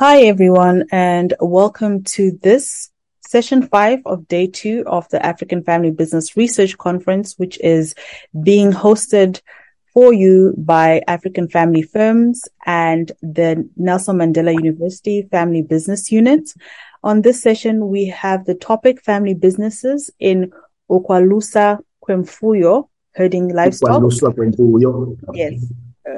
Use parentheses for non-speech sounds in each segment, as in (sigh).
Hi, everyone, and welcome to this session five of day two of the African Family Business Research Conference, which is being hosted for you by African Family Firms and the Nelson Mandela University Family Business Unit. On this session, we have the topic family businesses in Okwalusa Kwemfuyo, herding livestock. Yes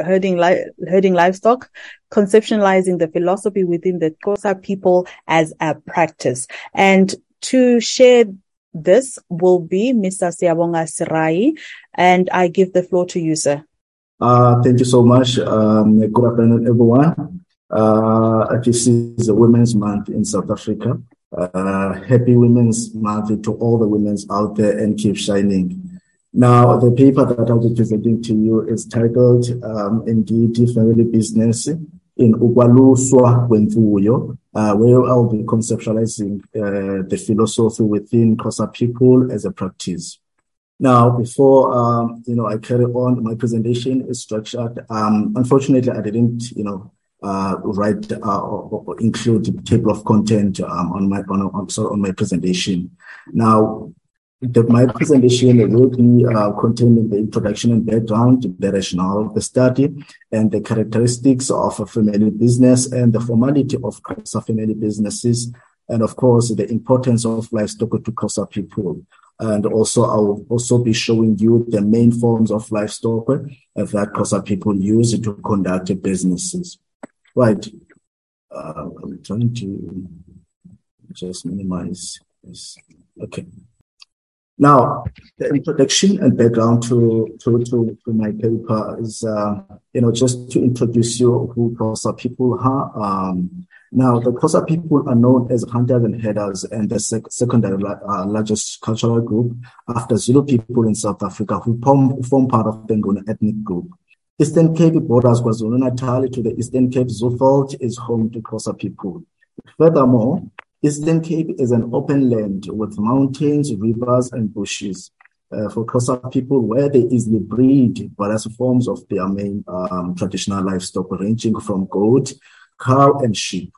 herding, li- herding livestock, conceptualizing the philosophy within the Xhosa people as a practice. And to share this will be Mr. Siyabonga Sirai, and I give the floor to you, sir. Uh, thank you so much. Um, good afternoon, everyone. Uh, this is a Women's Month in South Africa. Uh, happy Women's Month to all the women out there and keep shining. Now, the paper that I'll be presenting to you is titled um, Indeed Family Business in Ukwaluswa Kwemfuyo, uh, where I'll be conceptualizing uh, the philosophy within Xhosa people as a practice. Now, before um, you know, I carry on, my presentation is structured. Um, unfortunately, I didn't, you know, uh, write uh, or, or, include the table of content um, on my on, on, sorry, on my presentation. Now, the, my presentation will be uh, containing the introduction and background, the rationale of the study, and the characteristics of a family business and the formality of Xhosa family businesses, and of course, the importance of livestock to Xhosa people. And also, I will also be showing you the main forms of livestock that Xhosa people use to conduct businesses. Right. Uh, I'm trying to just minimize this. Okay. Now, the introduction and background to, to, to, to my paper is, uh, you know, just to introduce you who Xhosa people are. Um, now, the Xhosa people are known as hunters and herders and the sec- secondary uh, largest cultural group after Zulu people in South Africa who form, form part of the Nguni ethnic group. Eastern Cape borders KwaZulu-Natal to the Eastern Cape Zuurveld is home to Xhosa people. Furthermore, Eastern Cape is an open land with mountains, rivers, and bushes. Uh, for Xhosa people, where they easily breed various forms of their main um, traditional livestock, ranging from goat, cow, and sheep.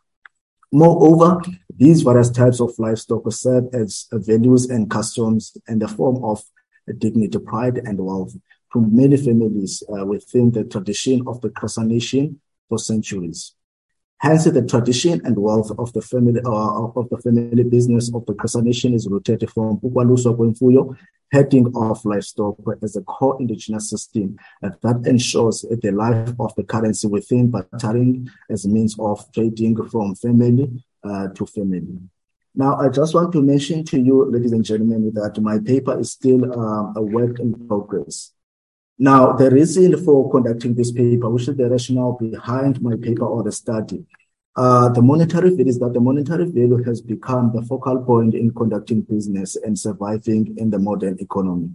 Moreover, these various types of livestock serve as values and customs and the form of dignity, pride, and wealth to many families uh, within the tradition of the Xhosa nation for centuries. Hence, the tradition and wealth of the family uh, of the family business of the Xhosa nation is rooted from Ukwaluswa Kwemfuyo, heading of livestock as a core indigenous system that ensures the life of the currency within bartering as a means of trading from family uh, to family. Now, I just want to mention to you, ladies and gentlemen, that my paper is still um, a work in progress. Now, the reason for conducting this paper, which is the rationale behind my paper or the study, uh, the monetary value is that the monetary value has become the focal point in conducting business and surviving in the modern economy.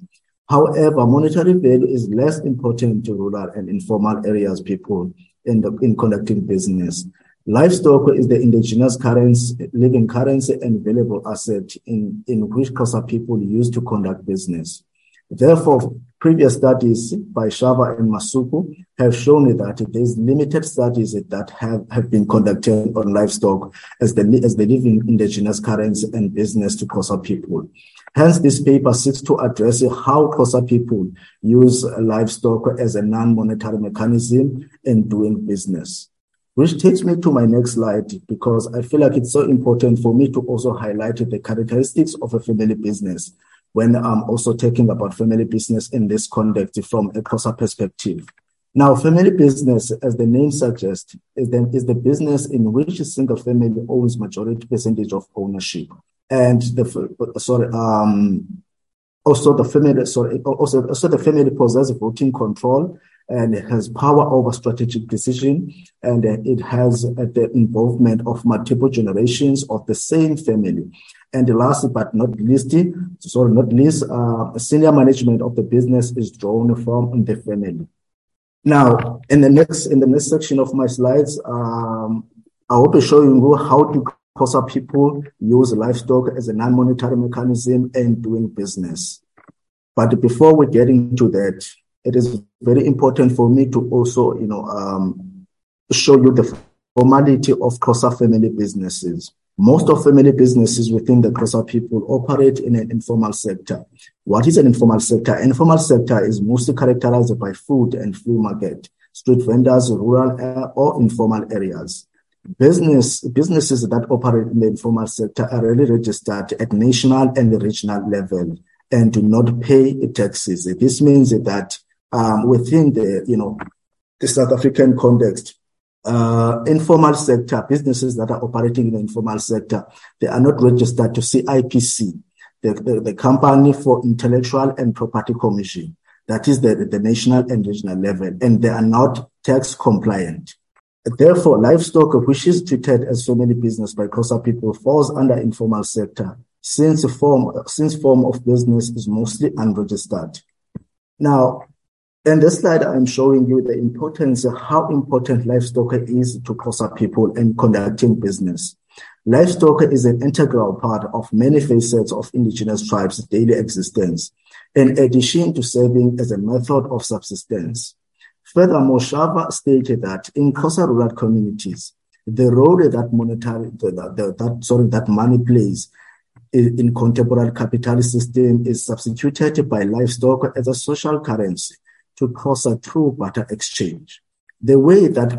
However, monetary value is less important to rural and informal areas people in, the, in conducting business. Livestock is the indigenous currency, living currency and valuable asset in, in which Xhosa people use to conduct business. Therefore, previous studies by Shava and Masuku have shown that there's limited studies that have, have been conducted on livestock as the, as the living indigenous currency and business to Xhosa people. Hence, this paper seeks to address how Xhosa people use livestock as a non-monetary mechanism in doing business. Which takes me to my next slide because I feel like it's so important for me to also highlight the characteristics of a family business when I'm also talking about family business in this context from a Xhosa perspective. Now, family business, as the name suggests, is the, is the business in which a single family owns majority percentage of ownership. And the, sorry, um, also the family, sorry, also, also the family possesses voting control and has power over strategic decision and it has the involvement of multiple generations of the same family. And last but not least, sorry, not least, uh, senior management of the business is drawn from the family. Now, in the next in the next section of my slides, um, I will be showing you how to Xhosa people use livestock as a non-monetary mechanism in doing business. But before we get into that, it is very important for me to also, you know, um, show you the formality of Xhosa family businesses. Most of family businesses within the Xhosa people operate in an informal sector. What is an informal sector? Informal sector is mostly characterized by food and flea market, street vendors, rural uh, or informal areas. Business businesses that operate in the informal sector are really registered at national and regional level and do not pay taxes. This means that um, within the you know the South African context, uh, informal sector, businesses that are operating in the informal sector, they are not registered to CIPC, the, the, the Company for Intellectual and Property Commission. That is the, the national and regional level, and they are not tax compliant. Therefore, livestock, which is treated as family business by Xhosa people, falls under informal sector since form, since form of business is mostly unregistered. Now, in this slide, I'm showing you the importance how important livestock is to Xhosa people in conducting business. Livestock is an integral part of many facets of indigenous tribes' daily existence, in addition to serving as a method of subsistence. Furthermore, Shava stated that in Xhosa rural communities, the role that monetary, the, the, that, sorry, that money plays in contemporary capitalist system is substituted by livestock as a social currency to cross a true barter exchange. The way that,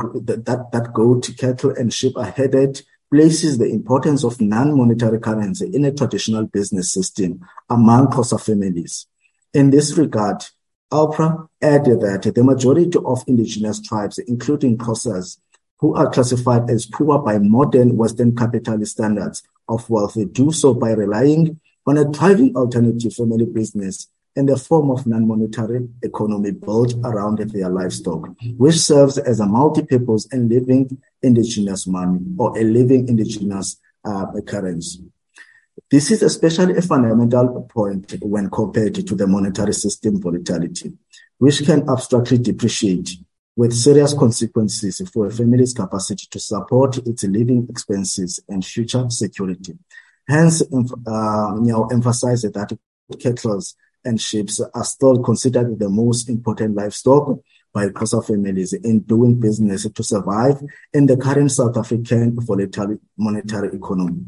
that, that goat, cattle, and sheep are headed places the importance of non-monetary currency in a traditional business system among Xhosa families. In this regard, Alpra added that the majority of indigenous tribes, including Xhosas, who are classified as poor by modern Western capitalist standards of wealth, do so by relying on a thriving alternative family business in the form of non-monetary economy built around their livestock, which serves as a multi-purpose and living indigenous money or a living indigenous uh, currency. This is especially a fundamental point when compared to the monetary system volatility, which can abstractly depreciate with serious consequences for a family's capacity to support its living expenses and future security. Hence, uh, you know, emphasize that cattle and sheep are still considered the most important livestock by Xhosa families in doing business to survive in the current South African volatile monetary economy.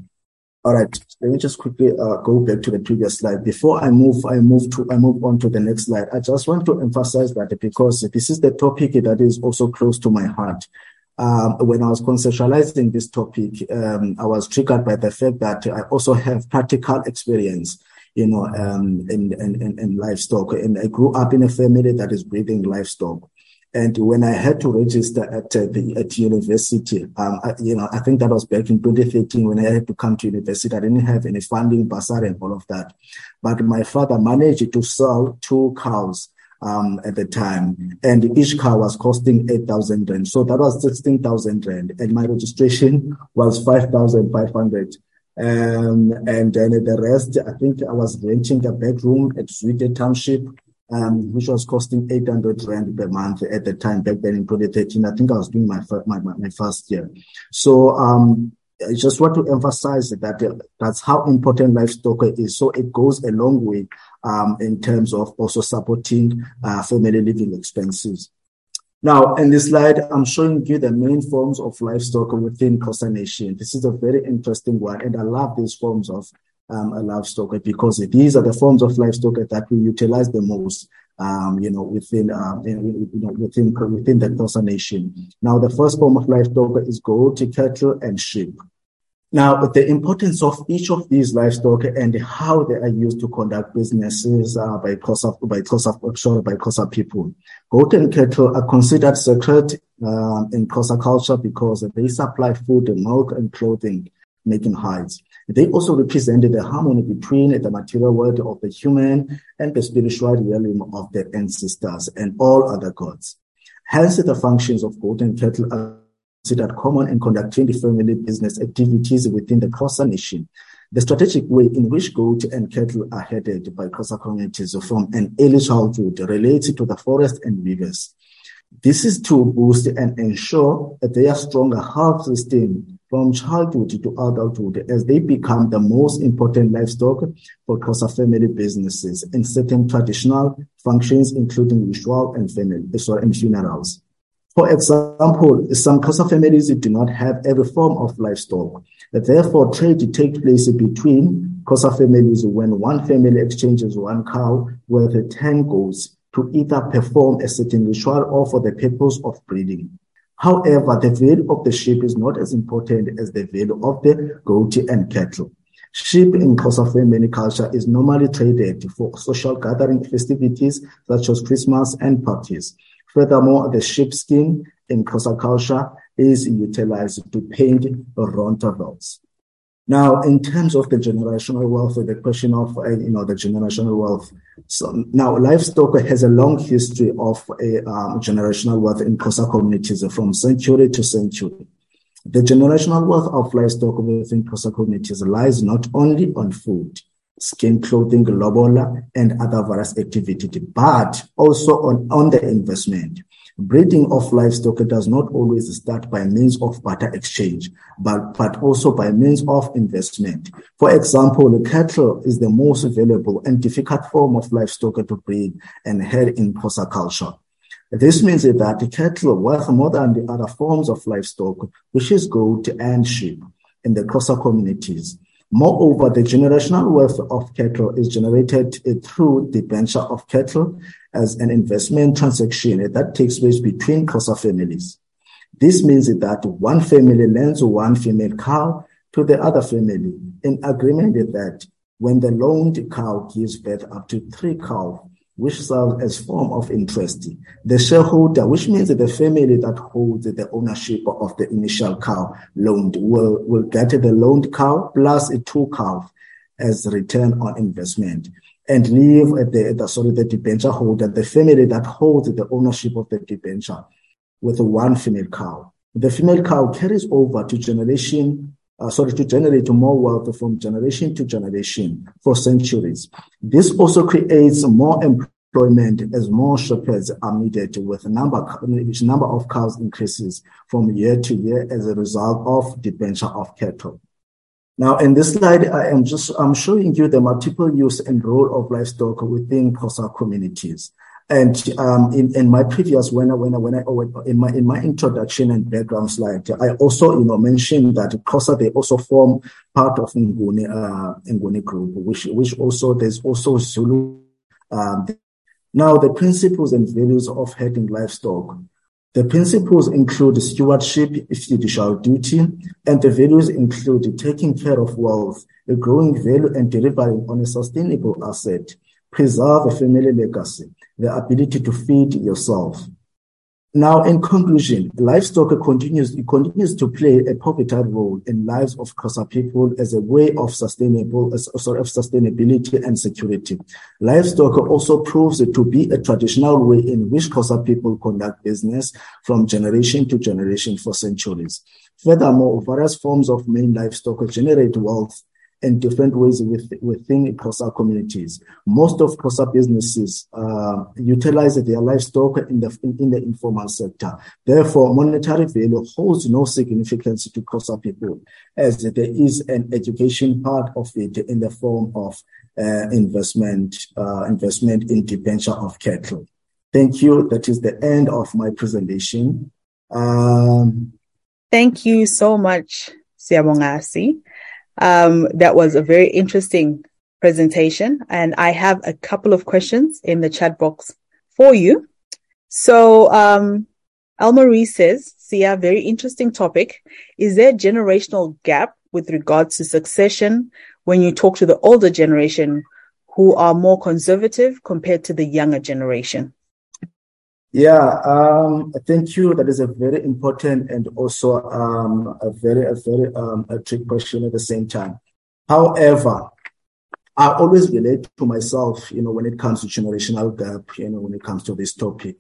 All right, let me just quickly uh, go back to the previous slide. Before I move, I move to I move on to the next slide. I just want to emphasize that because this is the topic that is also close to my heart. Um, when I was conceptualizing this topic, um, I was triggered by the fact that I also have practical experience you know, um, in, in, in livestock. And I grew up in a family that is breeding livestock. And when I had to register at uh, the at university, um, I, you know, I think that was back in 2013 when I had to come to university. I didn't have any funding, bursary, and all of that. But my father managed to sell two cows um, at the time, and each cow was costing 8,000 rand. So that was 16,000 rand, and my registration was 5,500. Um, and then the rest, I think I was renting a bedroom at Zwide Township, um, which was costing 800 rand per month at the time back then in 2013. I think I was doing my, my, my first year. So, um, I just want to emphasize that uh, that's how important livestock is. So it goes a long way um, in terms of also supporting uh, family living expenses. Now, in this slide, I'm showing you the main forms of livestock within Xhosa Nation. This is a very interesting one, and I love these forms of um, livestock because these are the forms of livestock that we utilize the most. Um, you know, within, um, you know, within, within the Xhosa Nation. Now, the first form of livestock is goat, cattle, and sheep. Now, the importance of each of these livestock and how they are used to conduct businesses uh, by Xhosa, by sorry, by people. Goat and cattle are considered sacred uh, in Xhosa culture because they supply food, milk, and clothing, making hides. They also represented the harmony between the material world of the human and the spiritual realm of their ancestors and all other gods. Hence, the functions of goat and cattle are considered common in conducting the family business activities within the Xhosa nation. The strategic way in which goat and cattle are headed by Xhosa communities from an early childhood relates to the forest and rivers. This is to boost and ensure that they their stronger health system from childhood to adulthood as they become the most important livestock for Xhosa family businesses in certain traditional functions, including ritual and family, and funerals. For example, some Xhosa families do not have every form of livestock. Therefore, trade takes place between Xhosa families when one family exchanges one cow worth 10 goats to either perform a certain ritual or for the purpose of breeding. However, the value of the sheep is not as important as the value of the goat and cattle. Sheep in Xhosa family culture is normally traded for social gathering festivities such as Christmas and parties. Furthermore, the sheepskin in Xhosa culture is utilized to paint rondavels. Now, in terms of the generational wealth, the question of uh, you know the generational wealth. So now, livestock has a long history of a um, generational wealth in Xhosa communities from century to century. The generational wealth of livestock within Xhosa communities lies not only on food, skin clothing, lobola, and other various activities, but also on, on the investment. Breeding of livestock does not always start by means of barter exchange, but, but also by means of investment. For example, the cattle is the most valuable and difficult form of livestock to breed and herd in Xhosa culture. This means that the cattle worth more than the other forms of livestock, which is goat and sheep in the Xhosa communities. Moreover, the generational wealth of cattle is generated through the venture of cattle as an investment transaction that takes place between Xhosa families. This means that one family lends one female cow to the other family in agreement that when the loaned cow gives birth up to three cows, which serves as form of interest. The shareholder, which means the family that holds the ownership of the initial cow loaned, will, will get the loaned cow plus a two cow as return on investment and leave the, the sorry the debenture holder, the family that holds the ownership of the debenture with one female cow. The female cow carries over to generation uh, sorry, to generate more wealth from generation to generation for centuries. This also creates more employment as more shepherds are needed with number, which number of cows increases from year to year as a result of debenture of cattle. Now, in this slide, I am just I'm showing you the multiple use and role of livestock within Xhosa communities. And um, in, in my previous when I, when I, when I in my in my introduction and background slide, I also you know mentioned that Xhosa they also form part of Nguni uh, Nguni group, which which also there's also Zulu. Um, now the principles and values of herding livestock. The principles include stewardship, fiduciary duty, and the values include taking care of wealth, a growing value, and delivering on a sustainable asset preserve a family legacy, the ability to feed yourself. Now, in conclusion, livestock continues, continues to play a pivotal role in lives of Xhosa people as a way of sustainable, sorry, of sustainability and security. Livestock also proves to be a traditional way in which Xhosa people conduct business from generation to generation for centuries. Furthermore, various forms of main livestock generate wealth in different ways within Xhosa communities. Most of Xhosa businesses uh, utilize their livestock in the in the informal sector. Therefore, monetary value holds no significance to Xhosa people, as there is an education part of it in the form of uh, investment uh, investment in debenture of cattle. Thank you. That is the end of my presentation. Um, Thank you so much, Siabongasi. Um, that was a very interesting presentation. And I have a couple of questions in the chat box for you. So, um, Almarie says, Sia, very interesting topic. Is there a generational gap with regards to succession when you talk to the older generation who are more conservative compared to the younger generation? Yeah, um, thank you. That is a very important and also um, a very, a very um, a trick question at the same time. However, I always relate to myself, you know, when it comes to generational gap, you know, when it comes to this topic.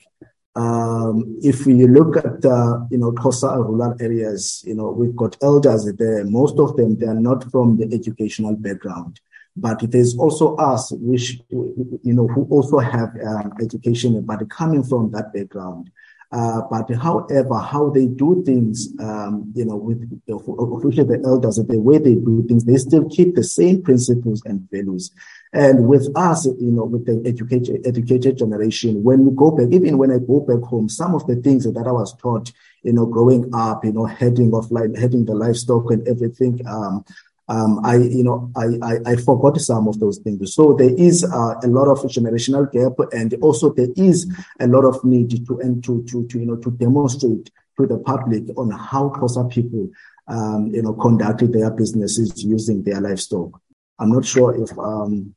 Um, if we look at, uh, you know, Xhosa rural areas, you know, we've got elders there. Most of them, they are not from the educational background. But there's also us, which, you know, who also have um, education, but coming from that background. Uh, but however, how they do things, um, you know, with especially the elders, and the way they do things, they still keep the same principles and values. And with us, you know, with the educated, educated generation, when we go back, even when I go back home, some of the things that I was taught, you know, growing up, you know, heading of like heading the livestock and everything, um, um, I, you know, I, I, I, forgot some of those things. So there is uh, a lot of generational gap, and also there is a lot of need to and to to, to you know to demonstrate to the public on how Xhosa people, um, you know, conducted their businesses using their livestock. I'm not sure if um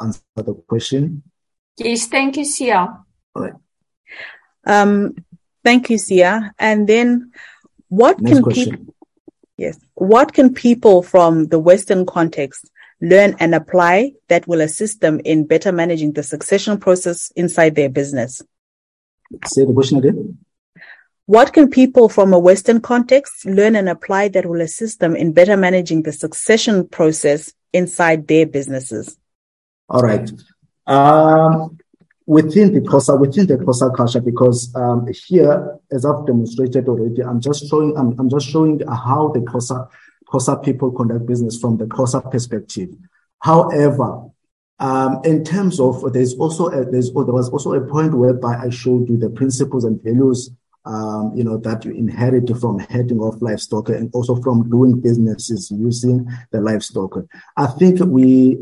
answer the question. Yes, thank you, Sia. All right. Um, thank you, Sia. And then, what Next can people? Yes. What can people from the Western context learn and apply that will assist them in better managing the succession process inside their business? Say the question again. What can people from a Western context learn and apply that will assist them in better managing the succession process inside their businesses? All right. Um, within the Xhosa, within the Xhosa culture, because um, here, as I've demonstrated already, I'm just showing, I'm, I'm just showing how the Xhosa, Xhosa people conduct business from the Xhosa perspective. However, um, in terms of there's also a, there's there was also a point whereby I showed you the principles and values um, you know that you inherit from heading off livestock and also from doing businesses using the livestock. I think we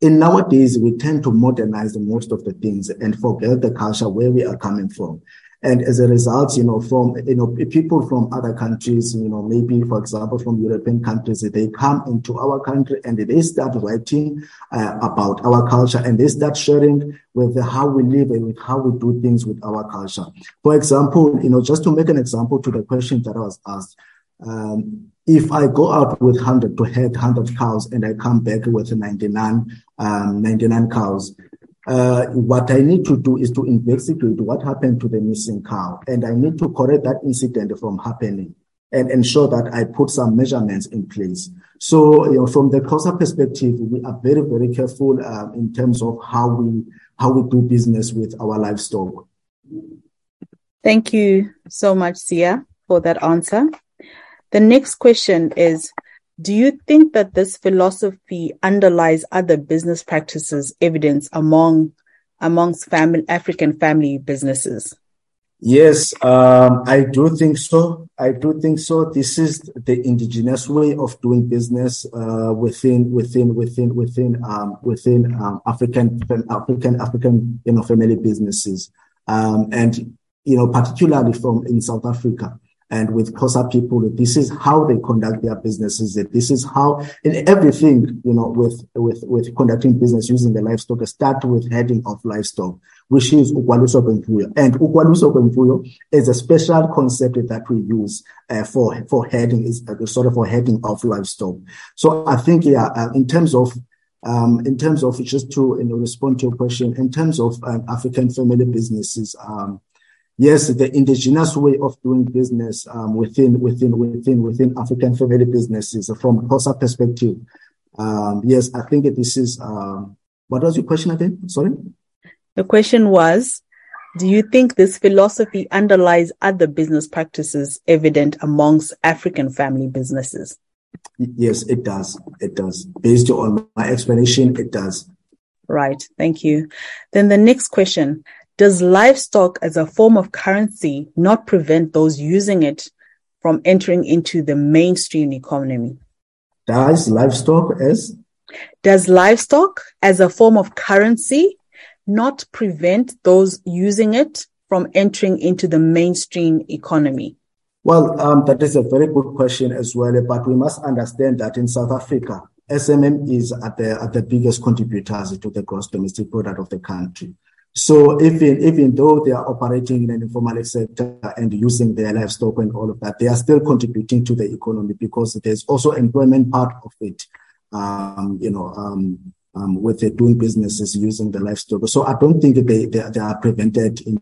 in nowadays we tend to modernize most of the things and forget the culture where we are coming from. And as a result you know from you know people from other countries you know maybe for example from european countries they come into our country and they start writing uh, about our culture and they start sharing with how we live and with how we do things with our culture. For example you know just to make an example to the question that i was asked um, if I go out with 100 to head 100 cows and I come back with 99, um, 99 cows, uh, what I need to do is to investigate what happened to the missing cow. And I need to correct that incident from happening and ensure that I put some measurements in place. So, you know, from the Xhosa perspective, we are very, very careful uh, in terms of how we how we do business with our livestock. Thank you so much, Sia, for that answer. The next question is Do you think that this philosophy underlies other business practices evidence among amongst family African family businesses? Yes, um, I do think so. I do think so. This is the indigenous way of doing business uh, within within within within um, within um, African African African you know family businesses, um, and you know particularly from in South Africa and with Xhosa people. This is how they conduct their businesses. This is how in everything, you know, with, with, with conducting business using the livestock, start with heading of livestock, which is Ukwaluso Kwemfuyo. And Ukwaluso Kwemfuyo is a special concept that we use uh, for, for heading, is uh, sort of for heading of livestock. So I think, yeah, uh, in terms of um, in terms of just to you know, respond to your question, in terms of um, African family businesses, um, yes, the indigenous way of doing business um, within within within within African family businesses from a Xhosa perspective. Um, yes, I think this is. Um, what was your question again? Sorry. The question was, do you think this philosophy underlies other business practices evident amongst African family businesses? Yes, it does. It does. Based on my explanation, it does. Right. Thank you. Then the next question does livestock as a form of currency not prevent those using it from entering into the mainstream economy? Does livestock as? Does livestock as a form of currency not prevent those using it from entering into the mainstream economy? Well, um, that is a very good question as well, but we must understand that in South Africa, SMM is at the, at the biggest contributors to the gross domestic product of the country. So even even though they are operating in an informal sector and using their livestock and all of that, they are still contributing to the economy because there's also employment part of it. Um, you know, um, um, with doing businesses using the livestock. So I don't think they, they, they are prevented in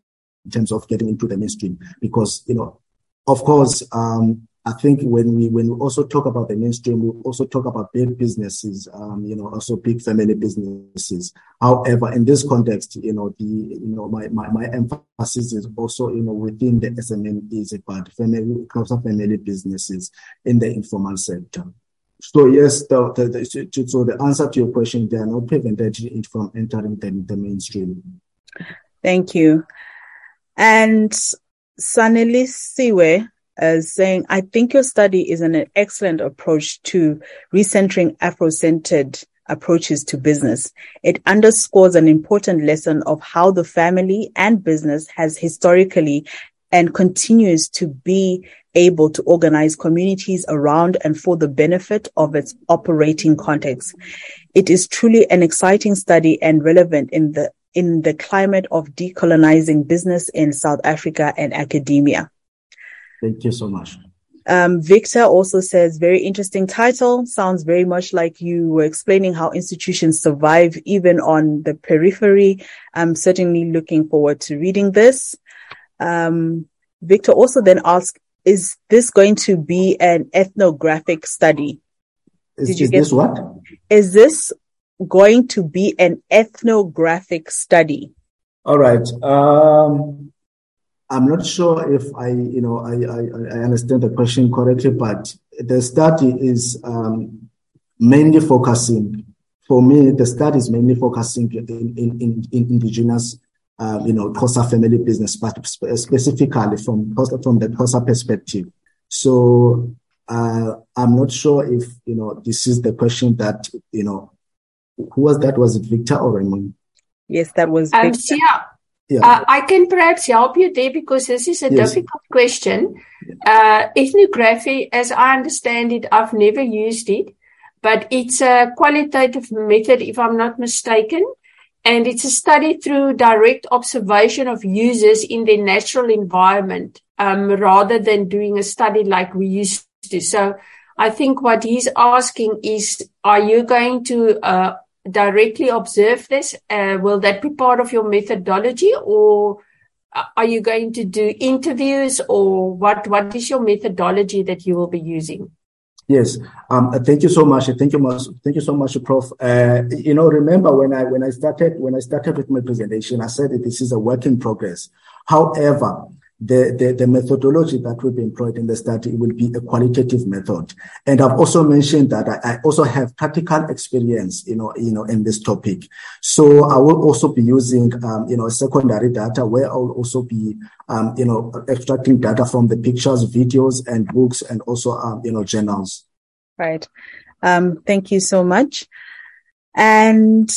terms of getting into the mainstream because you know of course um, I think when we when we also talk about the mainstream, we also talk about big businesses, um, you know, also big family businesses. However, in this context, you know, the you know my my, my emphasis is also you know within the SMMEs, but family also family businesses in the informal sector. So yes, the, the, the, so the answer to your question, they are not prevented from entering the, the mainstream. Thank you. And Saneli Siwe saying, I think your study is an excellent approach to recentering Afro-centered approaches to business. It underscores an important lesson of how the family and business has historically and continues to be able to organize communities around and for the benefit of its operating context. It is truly an exciting study and relevant in the in the climate of decolonizing business in South Africa and academia. Thank you so much. Um, Victor also says, very interesting title. Sounds very much like you were explaining how institutions survive even on the periphery. I'm certainly looking forward to reading this. Um, Victor also then asked, is this going to be an ethnographic study? Is, Did you is get, this what? Is this going to be an ethnographic study? All right. Um, I'm not sure if I, you know, I, I, I understand the question correctly, but the study is um, mainly focusing, for me, the study is mainly focusing in, in, in, in indigenous, um, you know, Xhosa family business, but specifically from, from the Xhosa perspective. So uh, I'm not sure if, you know, this is the question that, you know, who was that? Was it Victor or Raymond? Yes, that was um, Victor. yeah. Yeah. Uh, I can perhaps help you there because this is a yes. difficult question. Uh, ethnography, as I understand it, I've never used it, but it's a qualitative method, if I'm not mistaken. And it's a study through direct observation of users in their natural environment, um, rather than doing a study like we used to. So I think what he's asking is, are you going to, uh, directly observe this? Uh, will that be part of your methodology or are you going to do interviews or what, what is your methodology that you will be using? Yes, um, thank you so much. Thank you much. Thank you so much, Prof. Uh, you know, remember when I when I started when I started with my presentation, I said that this is a work in progress. However, the, the, the, methodology that will be employed in the study will be a qualitative method. And I've also mentioned that I, I, also have practical experience, you know, you know, in this topic. So I will also be using, um, you know, secondary data where I will also be, um, you know, extracting data from the pictures, videos and books and also, um, you know, journals. Right. Um, thank you so much. And,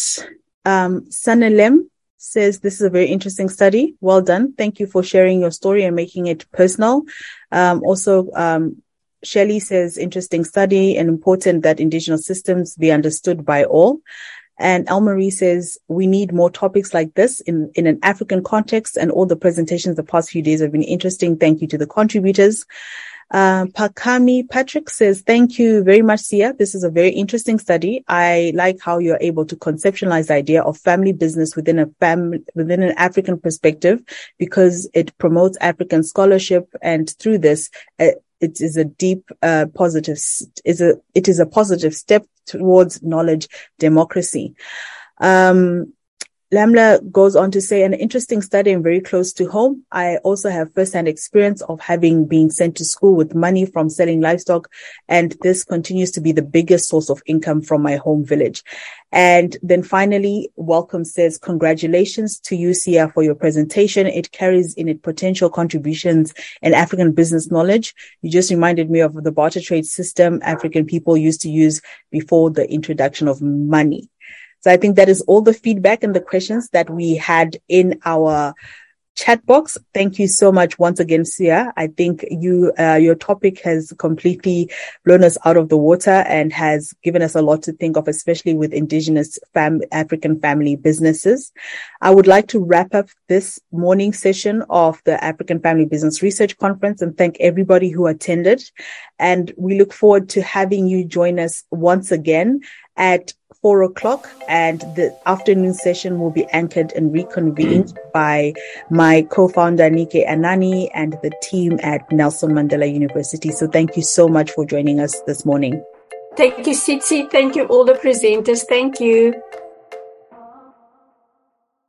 um, Sanelem, says this is a very interesting study. Well done. Thank you for sharing your story and making it personal. Um, also, um, Shelley says interesting study and important that indigenous systems be understood by all. And Elmarie says we need more topics like this in, in an African context and all the presentations the past few days have been interesting. Thank you to the contributors. Uh, Pakami Patrick says, thank you very much, Sia. This is a very interesting study. I like how you're able to conceptualize the idea of family business within a family, within an African perspective because it promotes African scholarship. And through this, uh, it is a deep, uh, positive, is a, it is a positive step towards knowledge democracy. Um, Lamla goes on to say an interesting study and very close to home. I also have firsthand experience of having been sent to school with money from selling livestock. And this continues to be the biggest source of income from my home village. And then finally, Welcome says, congratulations to UCR for your presentation. It carries in it potential contributions and African business knowledge. You just reminded me of the barter trade system African people used to use before the introduction of money. So I think that is all the feedback and the questions that we had in our chat box. Thank you so much once again, Sia. I think you, uh, your topic has completely blown us out of the water and has given us a lot to think of, especially with indigenous fam- African family businesses. I would like to wrap up this morning session of the African Family Business Research Conference and thank everybody who attended. And we look forward to having you join us once again at four o'clock, and the afternoon session will be anchored and reconvened (clears throat) by my co-founder Nike Anani and the team at Nelson Mandela University. So thank you so much for joining us this morning. Thank you, Sitsi. Thank you, all the presenters. Thank you.